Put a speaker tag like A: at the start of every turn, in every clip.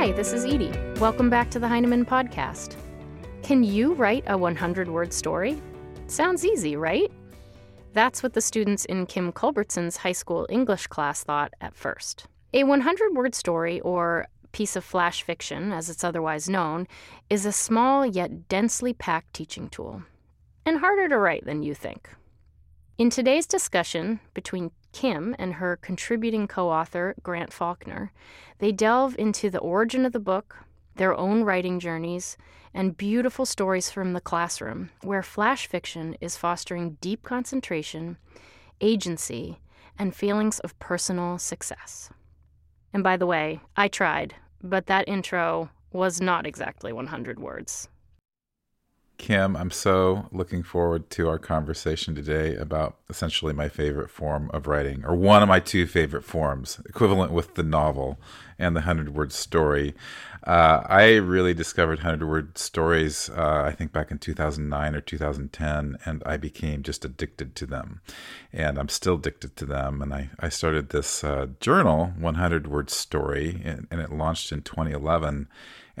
A: Hi, this is Edie. Welcome back to the Heinemann Podcast. Can you write a 100 word story? Sounds easy, right? That's what the students in Kim Culbertson's high school English class thought at first. A 100 word story, or piece of flash fiction, as it's otherwise known, is a small yet densely packed teaching tool, and harder to write than you think. In today's discussion between Kim and her contributing co author, Grant Faulkner, they delve into the origin of the book, their own writing journeys, and beautiful stories from the classroom, where flash fiction is fostering deep concentration, agency, and feelings of personal success. And by the way, I tried, but that intro was not exactly 100 words.
B: Kim, I'm so looking forward to our conversation today about essentially my favorite form of writing, or one of my two favorite forms, equivalent with the novel and the 100 word story. Uh, I really discovered 100 word stories, uh, I think back in 2009 or 2010, and I became just addicted to them. And I'm still addicted to them. And I, I started this uh, journal, 100 word story, and, and it launched in 2011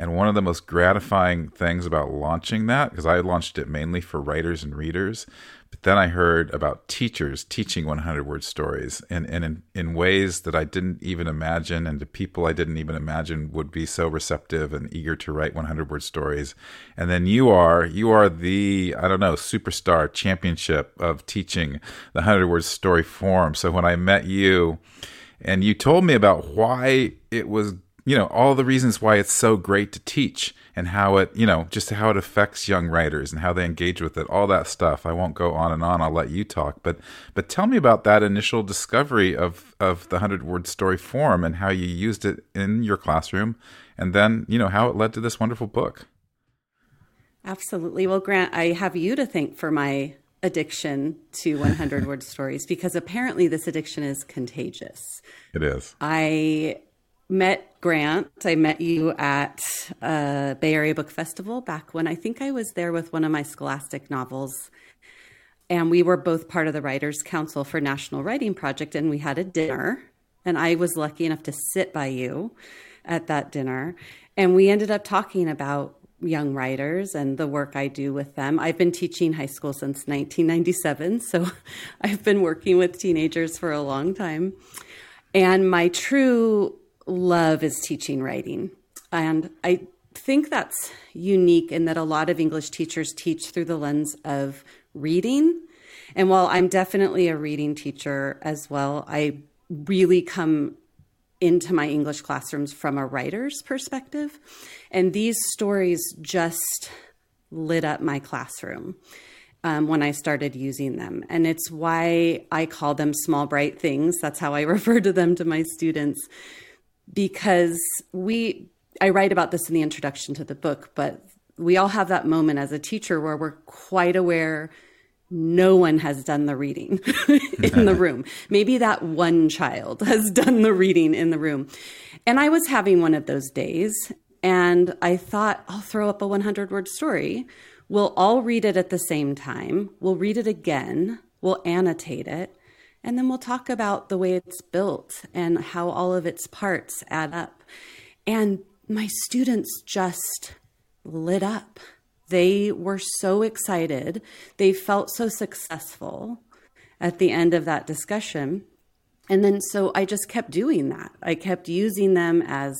B: and one of the most gratifying things about launching that, because I launched it mainly for writers and readers, but then I heard about teachers teaching 100 word stories and, and in, in ways that I didn't even imagine, and to people I didn't even imagine would be so receptive and eager to write 100 word stories. And then you are, you are the, I don't know, superstar championship of teaching the 100 word story form. So when I met you, and you told me about why it was you know all the reasons why it's so great to teach and how it you know just how it affects young writers and how they engage with it all that stuff. I won't go on and on. I'll let you talk. But but tell me about that initial discovery of of the 100 word story form and how you used it in your classroom and then you know how it led to this wonderful book.
C: Absolutely. Well grant i have you to thank for my addiction to 100 word stories because apparently this addiction is contagious.
B: It is.
C: I met Grant. I met you at a Bay Area Book Festival back when I think I was there with one of my scholastic novels. And we were both part of the Writers Council for National Writing Project, and we had a dinner. And I was lucky enough to sit by you at that dinner. And we ended up talking about young writers and the work I do with them. I've been teaching high school since 1997, so I've been working with teenagers for a long time. And my true love is teaching writing. And I think that's unique in that a lot of English teachers teach through the lens of reading. And while I'm definitely a reading teacher as well, I really come into my English classrooms from a writer's perspective. And these stories just lit up my classroom um, when I started using them. And it's why I call them small, bright things. That's how I refer to them to my students because we I write about this in the introduction to the book, but we all have that moment as a teacher where we're quite aware no one has done the reading in the room. Maybe that one child has done the reading in the room. And I was having one of those days and I thought I'll throw up a 100 word story. We'll all read it at the same time. We'll read it again. We'll annotate it. And then we'll talk about the way it's built and how all of its parts add up. And my students just lit up. They were so excited. They felt so successful at the end of that discussion. And then so I just kept doing that. I kept using them as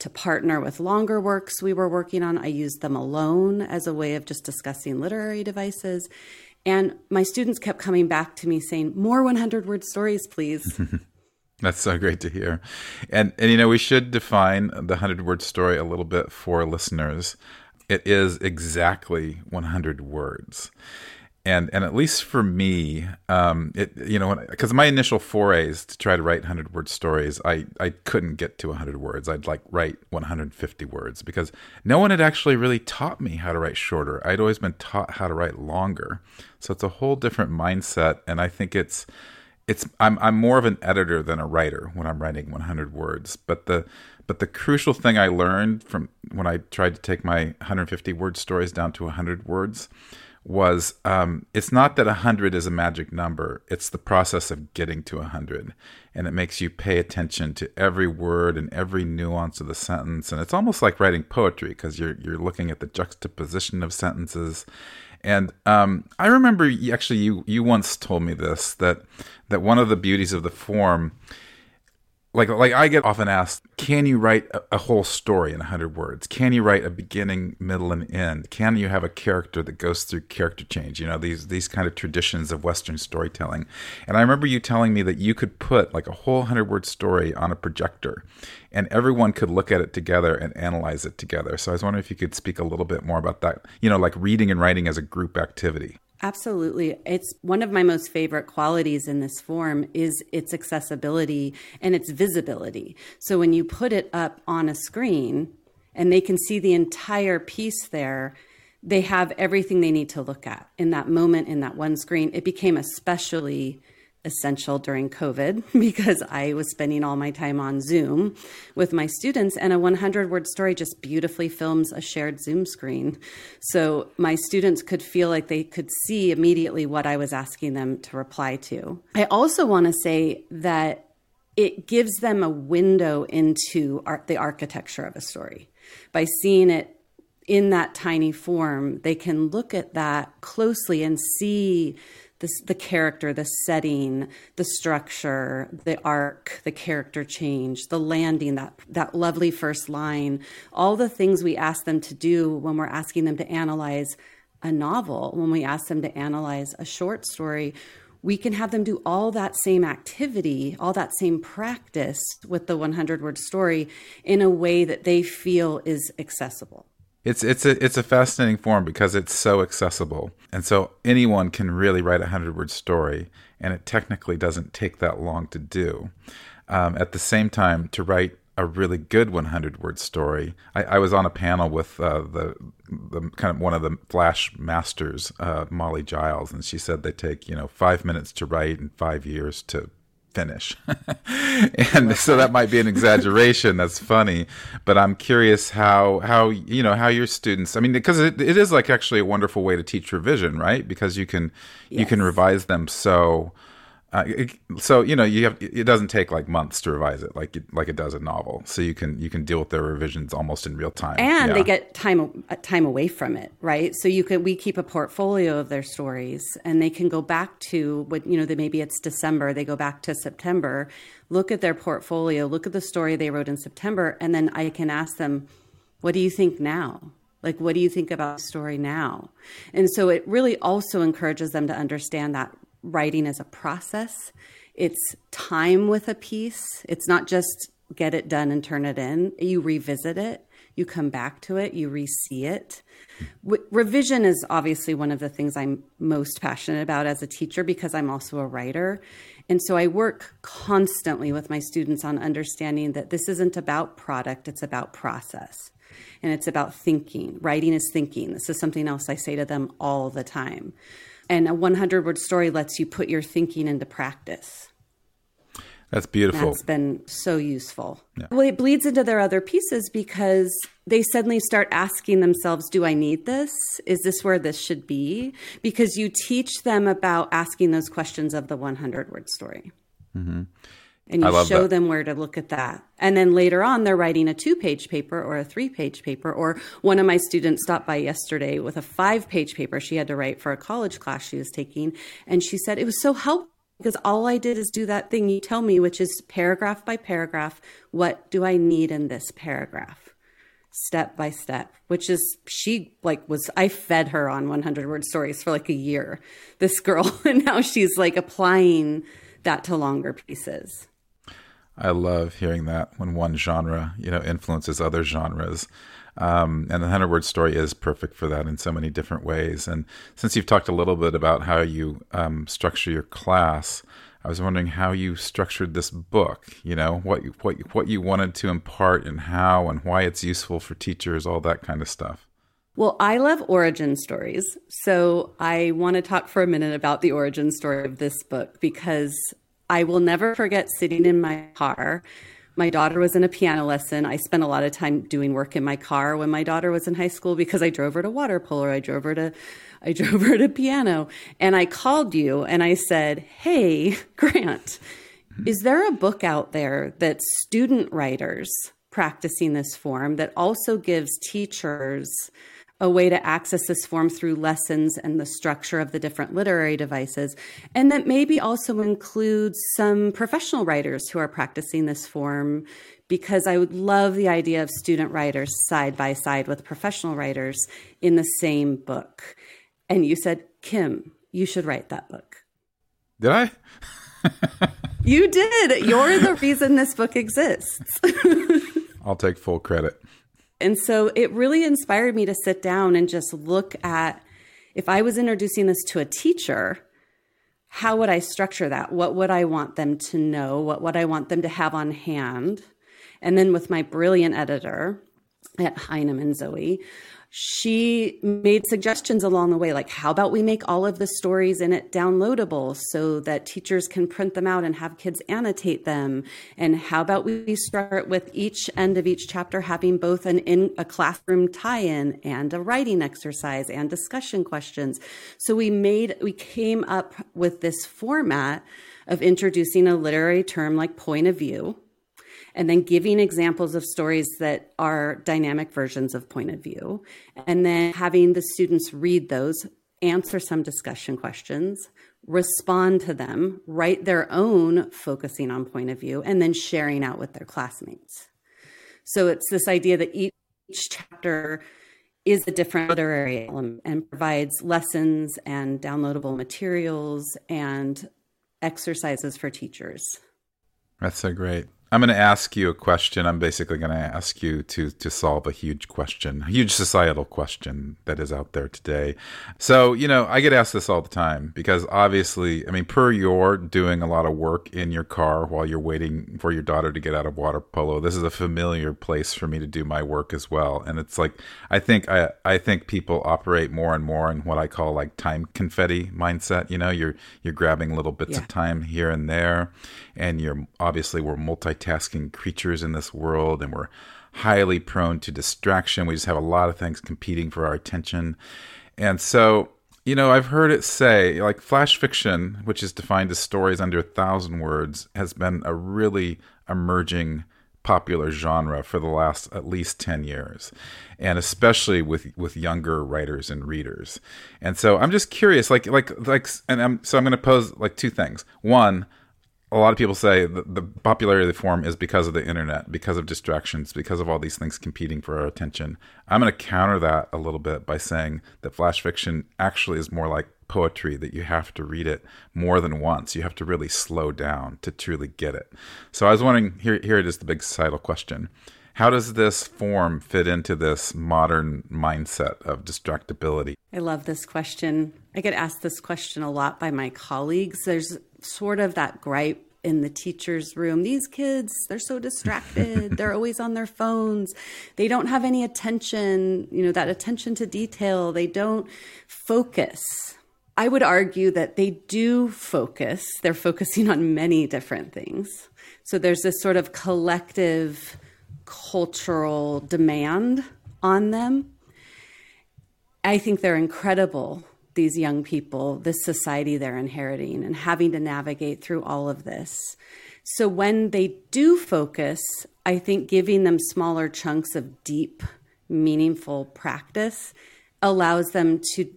C: to partner with longer works we were working on. I used them alone as a way of just discussing literary devices. And my students kept coming back to me saying, more 100 word stories, please.
B: That's so great to hear. And, and, you know, we should define the 100 word story a little bit for listeners. It is exactly 100 words. And and at least for me, um, it you know because my initial forays to try to write hundred word stories, I I couldn't get to hundred words. I'd like write one hundred fifty words because no one had actually really taught me how to write shorter. I'd always been taught how to write longer, so it's a whole different mindset, and I think it's it's I'm I'm more of an editor than a writer when I'm writing 100 words. But the but the crucial thing I learned from when I tried to take my 150 word stories down to 100 words was um, it's not that 100 is a magic number it's the process of getting to 100 and it makes you pay attention to every word and every nuance of the sentence. And it's almost like writing poetry because you're you're looking at the juxtaposition of sentences. And um, I remember actually you you once told me this that that one of the beauties of the form like like I get often asked, can you write a, a whole story in 100 words? Can you write a beginning, middle and end? Can you have a character that goes through character change? You know, these these kind of traditions of western storytelling. And I remember you telling me that you could put like a whole 100 word story on a projector and everyone could look at it together and analyze it together. So I was wondering if you could speak a little bit more about that, you know, like reading and writing as a group activity.
C: Absolutely. It's one of my most favorite qualities in this form is its accessibility and its visibility. So when you put it up on a screen and they can see the entire piece there, they have everything they need to look at in that moment in that one screen. It became especially essential during COVID because I was spending all my time on Zoom with my students, and a 100 word story just beautifully films a shared Zoom screen. So my students could feel like they could see immediately what I was asking them to reply to. I also want to say that it gives them a window into art, the architecture of a story by seeing it in that tiny form they can look at that closely and see the, the character, the setting, the structure, the arc, the character change, the landing, that, that lovely first line, all the things we ask them to do when we're asking them to analyze a novel, when we ask them to analyze a short story, we can have them do all that same activity, all that same practice with the 100 word story in a way that they feel is accessible.
B: It's it's a it's a fascinating form because it's so accessible, and so anyone can really write a hundred word story, and it technically doesn't take that long to do. Um, at the same time, to write a really good 100 word story. I, I was on a panel with uh, the the kind of one of the flash masters, uh, Molly Giles, and she said they take you know five minutes to write and five years to finish. and so that might be an exaggeration. That's funny, but I'm curious how how you know how your students. I mean, because it, it is like actually a wonderful way to teach revision, right? Because you can yes. you can revise them so uh, it, so you know you have it doesn't take like months to revise it like it, like it does a novel. So you can you can deal with their revisions almost in real time.
C: And yeah. they get time uh, time away from it right? So you can we keep a portfolio of their stories and they can go back to what you know they maybe it's december they go back to september look at their portfolio look at the story they wrote in september and then i can ask them what do you think now? Like what do you think about the story now? And so it really also encourages them to understand that writing as a process. It's time with a piece. It's not just get it done and turn it in. You revisit it, you come back to it, you re-see it. Revision is obviously one of the things I'm most passionate about as a teacher because I'm also a writer. And so I work constantly with my students on understanding that this isn't about product, it's about process. And it's about thinking. Writing is thinking. This is something else I say to them all the time. And a 100 word story lets you put your thinking into practice.
B: That's beautiful.
C: That's been so useful. Yeah. Well, it bleeds into their other pieces because they suddenly start asking themselves, Do I need this? Is this where this should be? Because you teach them about asking those questions of the 100 word story. Mm-hmm and you show that. them where to look at that. And then later on, they're writing a two page paper or a three page paper. Or one of my students stopped by yesterday with a five page paper she had to write for a college class she was taking. And she said it was so helpful because all I did is do that thing you tell me, which is paragraph by paragraph. What do I need in this paragraph? Step by step, which is she like was I fed her on 100 word stories for like a year, this girl, and now she's like applying that to longer pieces.
B: I love hearing that when one genre, you know, influences other genres. Um, and the hundred word story is perfect for that in so many different ways. And since you've talked a little bit about how you um, structure your class, I was wondering how you structured this book. You know, what you, what what you wanted to impart and how and why it's useful for teachers, all that kind of stuff.
C: Well, I love origin stories. So I want to talk for a minute about the origin story of this book because I will never forget sitting in my car. My daughter was in a piano lesson. I spent a lot of time doing work in my car when my daughter was in high school because I drove her to water polo. I drove her to I drove her to piano and I called you and I said, "Hey, Grant, mm-hmm. is there a book out there that student writers practicing this form that also gives teachers a way to access this form through lessons and the structure of the different literary devices, and that maybe also includes some professional writers who are practicing this form, because I would love the idea of student writers side by side with professional writers in the same book. And you said, Kim, you should write that book.
B: Did I?
C: you did. You're the reason this book exists.
B: I'll take full credit.
C: And so it really inspired me to sit down and just look at if I was introducing this to a teacher, how would I structure that? What would I want them to know? What would I want them to have on hand? And then with my brilliant editor at Heinemann, Zoe, she made suggestions along the way, like how about we make all of the stories in it downloadable so that teachers can print them out and have kids annotate them? And how about we start with each end of each chapter having both an in a classroom tie-in and a writing exercise and discussion questions? So we made we came up with this format of introducing a literary term like point of view and then giving examples of stories that are dynamic versions of point of view, and then having the students read those, answer some discussion questions, respond to them, write their own focusing on point of view, and then sharing out with their classmates. So it's this idea that each, chapter is a different literary element and provides lessons and downloadable materials and exercises for teachers.
B: That's so great. I'm going to ask you a question. I'm basically going to ask you to to solve a huge question, a huge societal question that is out there today. So, you know, I get asked this all the time because obviously, I mean, per you're doing a lot of work in your car while you're waiting for your daughter to get out of water polo. This is a familiar place for me to do my work as well. And it's like I think I I think people operate more and more in what I call like time confetti mindset, you know, you're you're grabbing little bits yeah. of time here and there and you're obviously we're multitasking creatures in this world and we're highly prone to distraction. We just have a lot of things competing for our attention. And so, you know, I've heard it say like flash fiction, which is defined as stories under a thousand words, has been a really emerging popular genre for the last at least 10 years and especially with with younger writers and readers and so i'm just curious like like like and i'm so i'm going to pose like two things one a lot of people say the, popularity of the form is because of the internet, because of distractions, because of all these things competing for our attention. I'm going to counter that a little bit by saying that flash fiction actually is more like poetry, that you have to read it more than once. You have to really slow down to truly get it. So I was wondering here, here it is the big societal question. How does this form fit into this modern mindset of distractibility?
C: I love this question. I get asked this question a lot by my colleagues. There's sort of that gripe in the teacher's room. These kids, they're so distracted. they're always on their phones. They don't have any attention, you know, that attention to detail. They don't focus. I would argue that they do focus. They're focusing on many different things. So there's this sort of collective cultural demand on them. I think they're incredible these young people, this society they're inheriting, and having to navigate through all of this. So when they do focus, I think giving them smaller chunks of deep, meaningful practice allows them to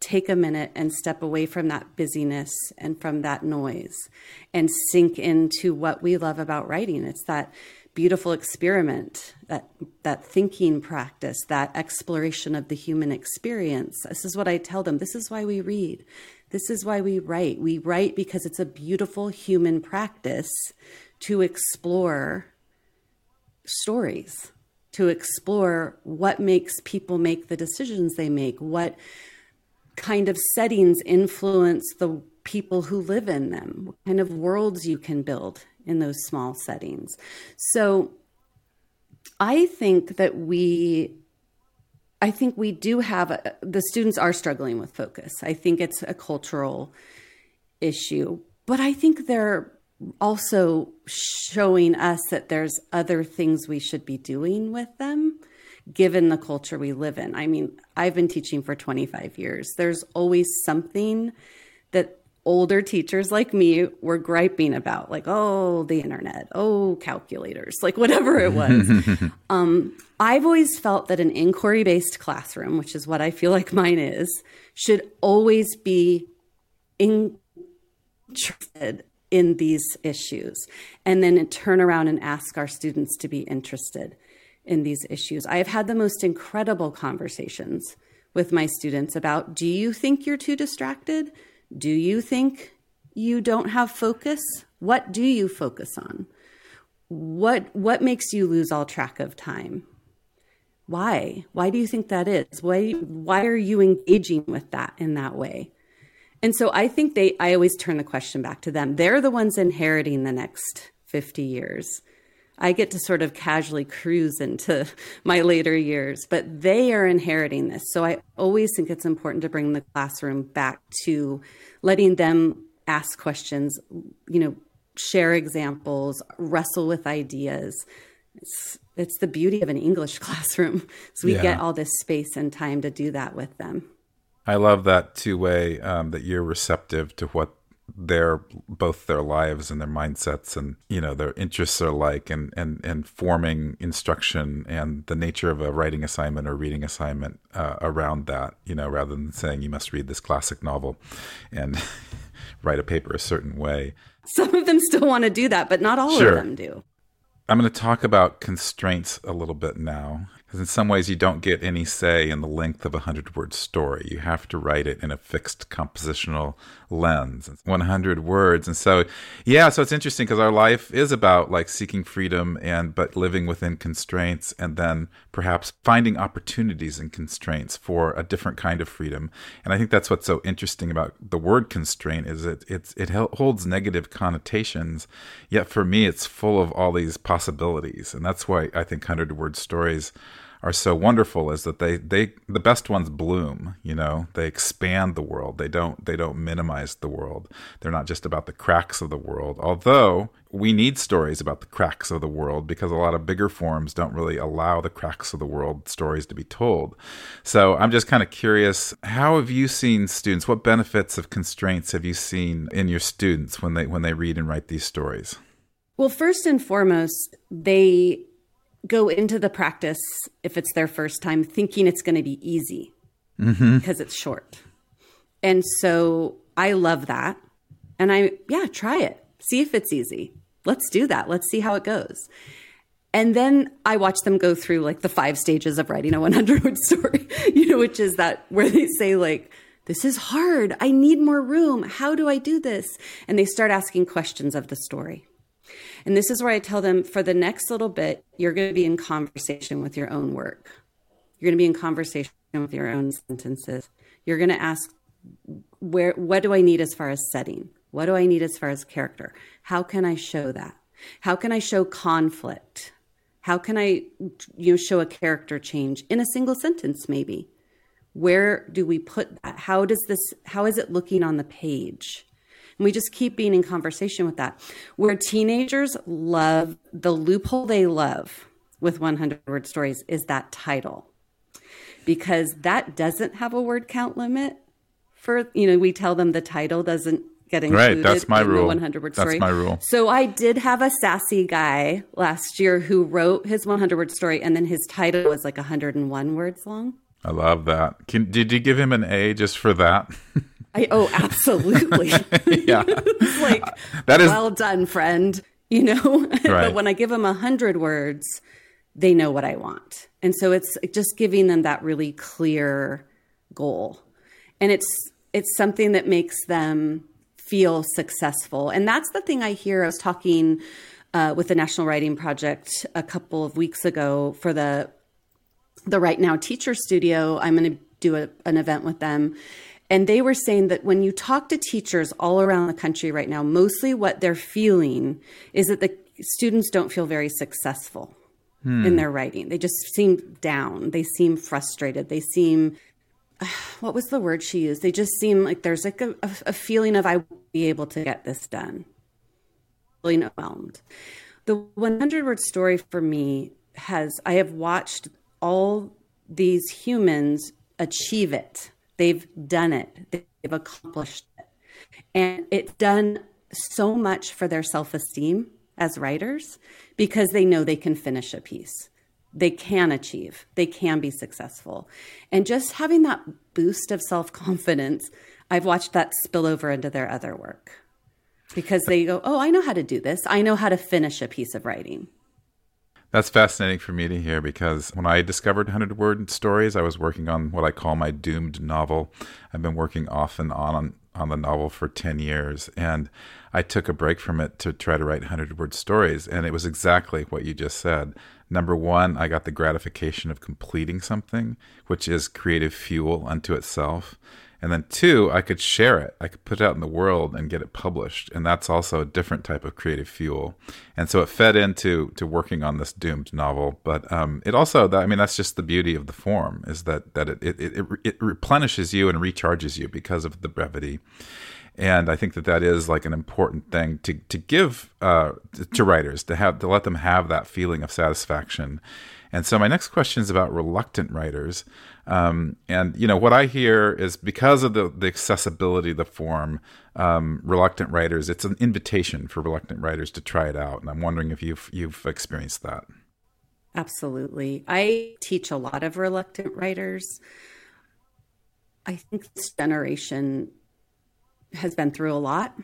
C: take a minute and step away from that busyness and from that noise and sink into what we love about writing. It's that beautiful experiment, that that thinking practice, that exploration of the human experience. This is what I tell them. This is why we read. This is why we write. We write because it's a beautiful human practice to explore stories, to explore what makes people make the decisions they make, what kind of settings influence the people who live in them, what kind of worlds you can build in those small settings. So I think that we I think we do have a, the students are struggling with focus. I think it's a cultural issue, but I think they're also showing us that there's other things we should be doing with them given the culture we live in. I mean, I've been teaching for 25 years. There's always something older teachers like me were griping about, like, oh, the internet, oh, calculators, like whatever it was. um, I've always felt that an inquiry based classroom, which is what I feel like mine is, should always be interested in these issues and then turn around and ask our students to be interested in these issues. I have had the most incredible conversations with my students about do you think you're too distracted? Do you think you don't have focus? What do you focus on? What what makes you lose all track of time? Why? Why do you think that is? Why why are you engaging with that in that way? And so I think they I always turn the question back to them. They're the ones inheriting the next 50 years. I get to sort of casually cruise into my later years, but they are inheriting this. So I always think it's important to bring the classroom back to letting them ask questions, you know, share examples, wrestle with ideas. It's, it's the beauty of an English classroom. So we yeah. get all this space and time to do that with them.
B: I love that two way um, that you're receptive to what their both their lives and their mindsets and you know their interests are like and and and forming instruction and the nature of a writing assignment or reading assignment uh, around that you know rather than saying you must read this classic novel and write a paper a certain way
C: some of them still want to do that but not all sure. of them do
B: i'm going to talk about constraints a little bit now because in some ways, you don't get any say in the length of a 100 word story. You have to write it in a fixed compositional lens, 100 words. And so, yeah, so it's interesting because our life is about like seeking freedom and, but living within constraints and then perhaps finding opportunities and constraints for a different kind of freedom. And I think that's what's so interesting about the word constraint is it, it's, it holds negative connotations. Yet for me, it's full of all these possibilities. And that's why I think 100 word stories are so wonderful is that they they the best ones bloom you know? They expand the world. They don't they don't minimize the world. They're not just about the cracks of the world. Although we need stories about the cracks of the world because a lot of bigger forms don't really allow the cracks of the world stories to be told. So i'm just kind of curious how have you seen students? What benefits of constraints have you seen in your students when they when they read and write these stories?
C: Well first and foremost they go into the practice if it's their first time thinking it's going to be easy mm-hmm. because it's short. And so I love that. And I, yeah, try it. See if it's easy. Let's do that. Let's see how it goes. And then I watch them go through like the five stages of writing a 100 word story, you know, which is that where they say, like, this is hard. I need more room. How do I do this? And they start asking questions of the story. And this is where I tell them for the next little bit, you're going to be in conversation with your own work. You're going to be in conversation with your own sentences. You're going to ask, where, what do I need as far as setting? What do I need as far as character? How can I show that? How can I show conflict? How can I you know, show a character change in a single sentence, maybe? Where do we put that? How does this, how is it looking on the page? And we just keep being in conversation with that. Where teenagers love the loophole they love with 100 word stories is that title. Because that doesn't have a word count limit for you know we tell them the title doesn't get included
B: right that's my rule.
C: 100 word
B: story. that's my rule.
C: So i did have a sassy guy last year who wrote his 100 word story and then his title was like 101 words long.
B: I love that. Can, did you give him an a just for that
C: I oh absolutely. yeah. like that is well done, friend. You know? Right. but when I give them a hundred words, they know what I want. And so it's just giving them that really clear goal. And it's it's something that makes them feel successful. And that's the thing I hear. I was talking uh, with the National Writing Project a couple of weeks ago for the the Write Now Teacher Studio. I'm going to do a, an event with them. And they were saying that when you talk to teachers all around the country right now, mostly what they're feeling is that the students don't feel very successful hmm. in their writing. They just seem down. They seem frustrated. They seem, what was the word she used? They just seem like there's like a, a feeling of, I will be able to get this done. Feeling overwhelmed. The 100 word story for me has, I have watched all these humans achieve it. They've done it. They've accomplished it. And it's done so much for their self esteem as writers because they know they can finish a piece. They can achieve, they can be successful. And just having that boost of self confidence, I've watched that spill over into their other work because they go, Oh, I know how to do this. I know how to finish a piece of writing.
B: That's fascinating for me to hear because when I discovered 100 word stories, I was working on what I call my doomed novel. I've been working off and on on the novel for 10 years and I took a break from it to try to write 100 word stories and it was exactly what you just said. Number 1, I got the gratification of completing something, which is creative fuel unto itself. And then two, I could share it. I could put it out in the world and get it published. And that's also a different type of creative fuel. And so it fed into to working on this doomed novel. But um, it also, I mean, that's just the beauty of the form is that that it, it, it, it replenishes you and recharges you because of the brevity. And I think that that is like an important thing to to give uh, to writers to have to let them have that feeling of satisfaction. And so my next question is about reluctant writers. Um, and you know what I hear is because of the the accessibility of the form, um, reluctant writers. It's an invitation for reluctant writers to try it out, and I'm wondering if you've you've experienced that.
C: Absolutely, I teach a lot of reluctant writers. I think this generation has been through a lot,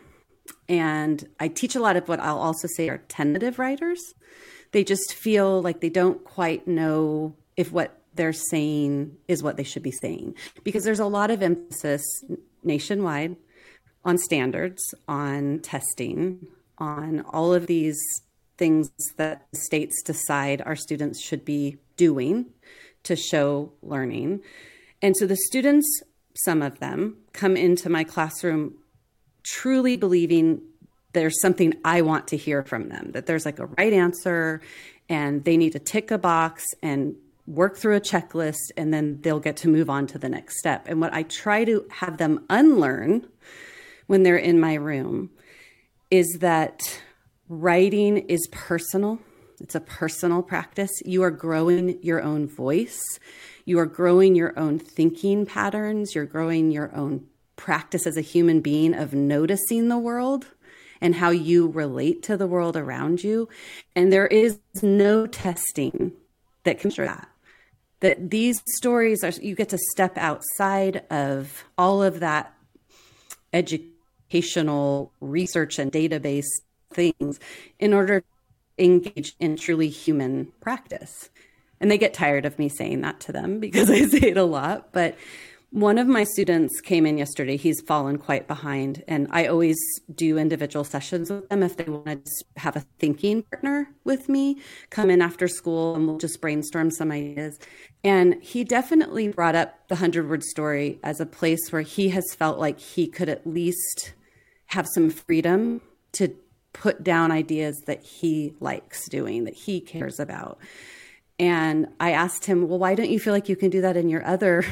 C: and I teach a lot of what I'll also say are tentative writers. They just feel like they don't quite know if what they're saying is what they should be saying because there's a lot of emphasis nationwide on standards, on testing, on all of these things that states decide our students should be doing to show learning. And so the students, some of them, come into my classroom truly believing there's something I want to hear from them, that there's like a right answer and they need to tick a box and work through a checklist and then they'll get to move on to the next step. And what I try to have them unlearn when they're in my room is that writing is personal. It's a personal practice. You are growing your own voice. You are growing your own thinking patterns. You're growing your own practice as a human being of noticing the world and how you relate to the world around you. And there is no testing that can show that that these stories are you get to step outside of all of that educational research and database things in order to engage in truly human practice. And they get tired of me saying that to them because I say it a lot but one of my students came in yesterday. He's fallen quite behind, and I always do individual sessions with them if they want to have a thinking partner with me. Come in after school, and we'll just brainstorm some ideas. And he definitely brought up the hundred word story as a place where he has felt like he could at least have some freedom to put down ideas that he likes doing, that he cares about. And I asked him, Well, why don't you feel like you can do that in your other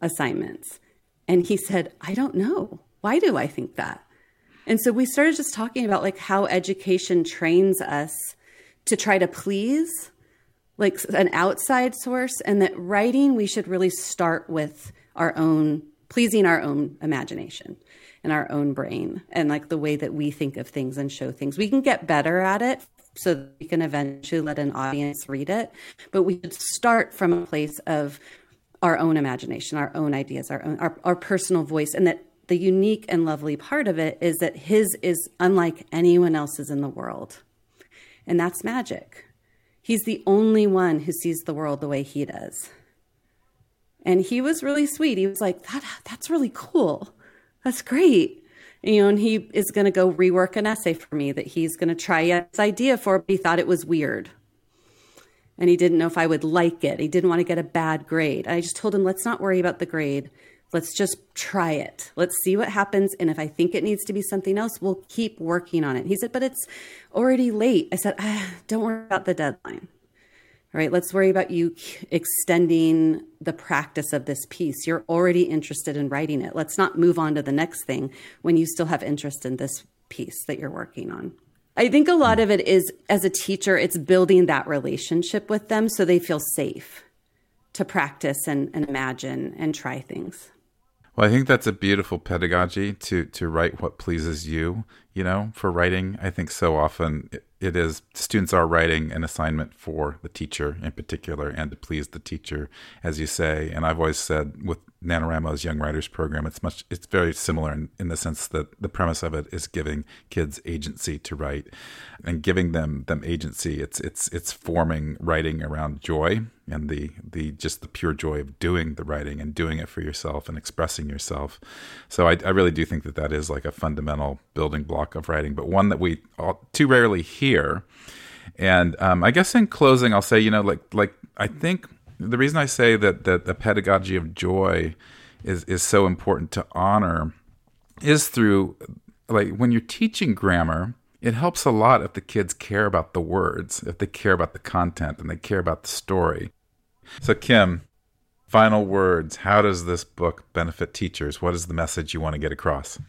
C: assignments. And he said, I don't know. Why do I think that? And so we started just talking about like how education trains us to try to please like an outside source and that writing we should really start with our own pleasing our own imagination and our own brain and like the way that we think of things and show things. We can get better at it so we can eventually let an audience read it, but we should start from a place of our own imagination, our own ideas, our own our, our personal voice, and that the unique and lovely part of it is that his is unlike anyone else's in the world. And that's magic. He's the only one who sees the world the way he does. And he was really sweet. He was like, that, that's really cool. That's great. You know, and he is going to go rework an essay for me that he's going to try his idea for, but he thought it was weird. And he didn't know if I would like it. He didn't want to get a bad grade. I just told him, let's not worry about the grade. Let's just try it. Let's see what happens. And if I think it needs to be something else, we'll keep working on it. He said, but it's already late. I said, ah, don't worry about the deadline. All right, let's worry about you extending the practice of this piece. You're already interested in writing it. Let's not move on to the next thing when you still have interest in this piece that you're working on. I think a lot of it is as a teacher, it's building that relationship with them so they feel safe to practice and, and imagine and try things.
B: Well, I think that's a beautiful pedagogy to to write what pleases you. You know, for writing, I think so often it, is students are writing an assignment for the teacher in particular and to please the teacher, as you say. And I've always said with NaNoWriMo's Young Writers Program, it's much it's very similar in, in the sense that the premise of it is giving kids agency to write and giving them them agency. It's it's it's forming writing around joy and the the just the pure joy of doing the writing and doing it for yourself and expressing yourself. So I, I really do think that that is like a fundamental building block of writing, but one that we all, too rarely hear. And um, I guess in closing, I'll say, you know, like like I think the reason I say that that the pedagogy of joy is is so important to honor is through like when you're teaching grammar it helps a lot if the kids care about the words, if they care about the content and they care about the story. So, Kim, final words. How does this book benefit teachers? What is the message you want to get across?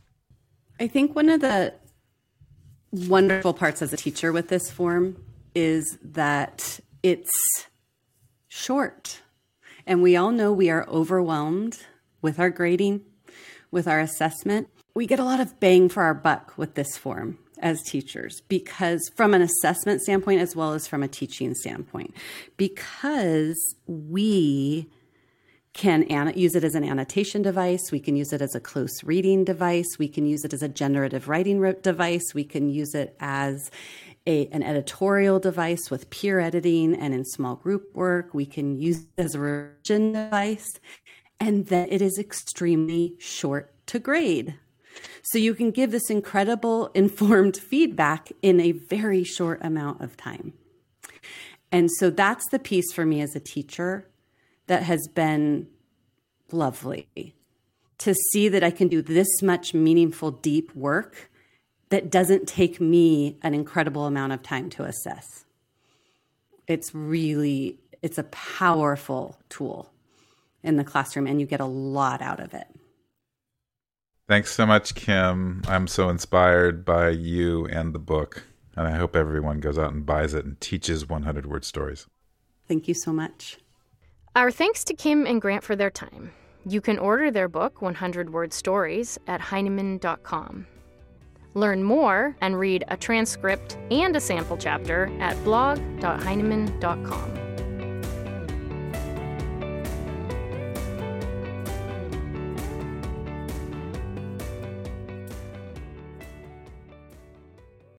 C: I think one of the wonderful parts as a teacher with this form is that it's short. And we all know we are overwhelmed with our grading, with our assessment. We get a lot of bang for our buck with this form as teachers because from an assessment standpoint as well as from a teaching standpoint because we can an- use it as an annotation device. We can use it as a close reading device. We can use it as a generative writing device. We can use it as a, an editorial device with peer editing and in small group work. We can use it as a revision device. And that it is extremely short to grade. So you can give this incredible informed feedback in a very short amount of time. And so that's the piece for me as a teacher that has been lovely to see that I can do this much meaningful, deep work that doesn't take me an incredible amount of time to assess. It's really it's a powerful tool in the classroom and you get a lot out of it.
B: Thanks so much, Kim. I'm so inspired by you and the book. And I hope everyone goes out and buys it and teaches 100 word stories.
C: Thank you so much.
A: Our thanks to Kim and Grant for their time. You can order their book, 100 Word Stories, at Heinemann.com. Learn more and read a transcript and a sample chapter at blog.heinemann.com.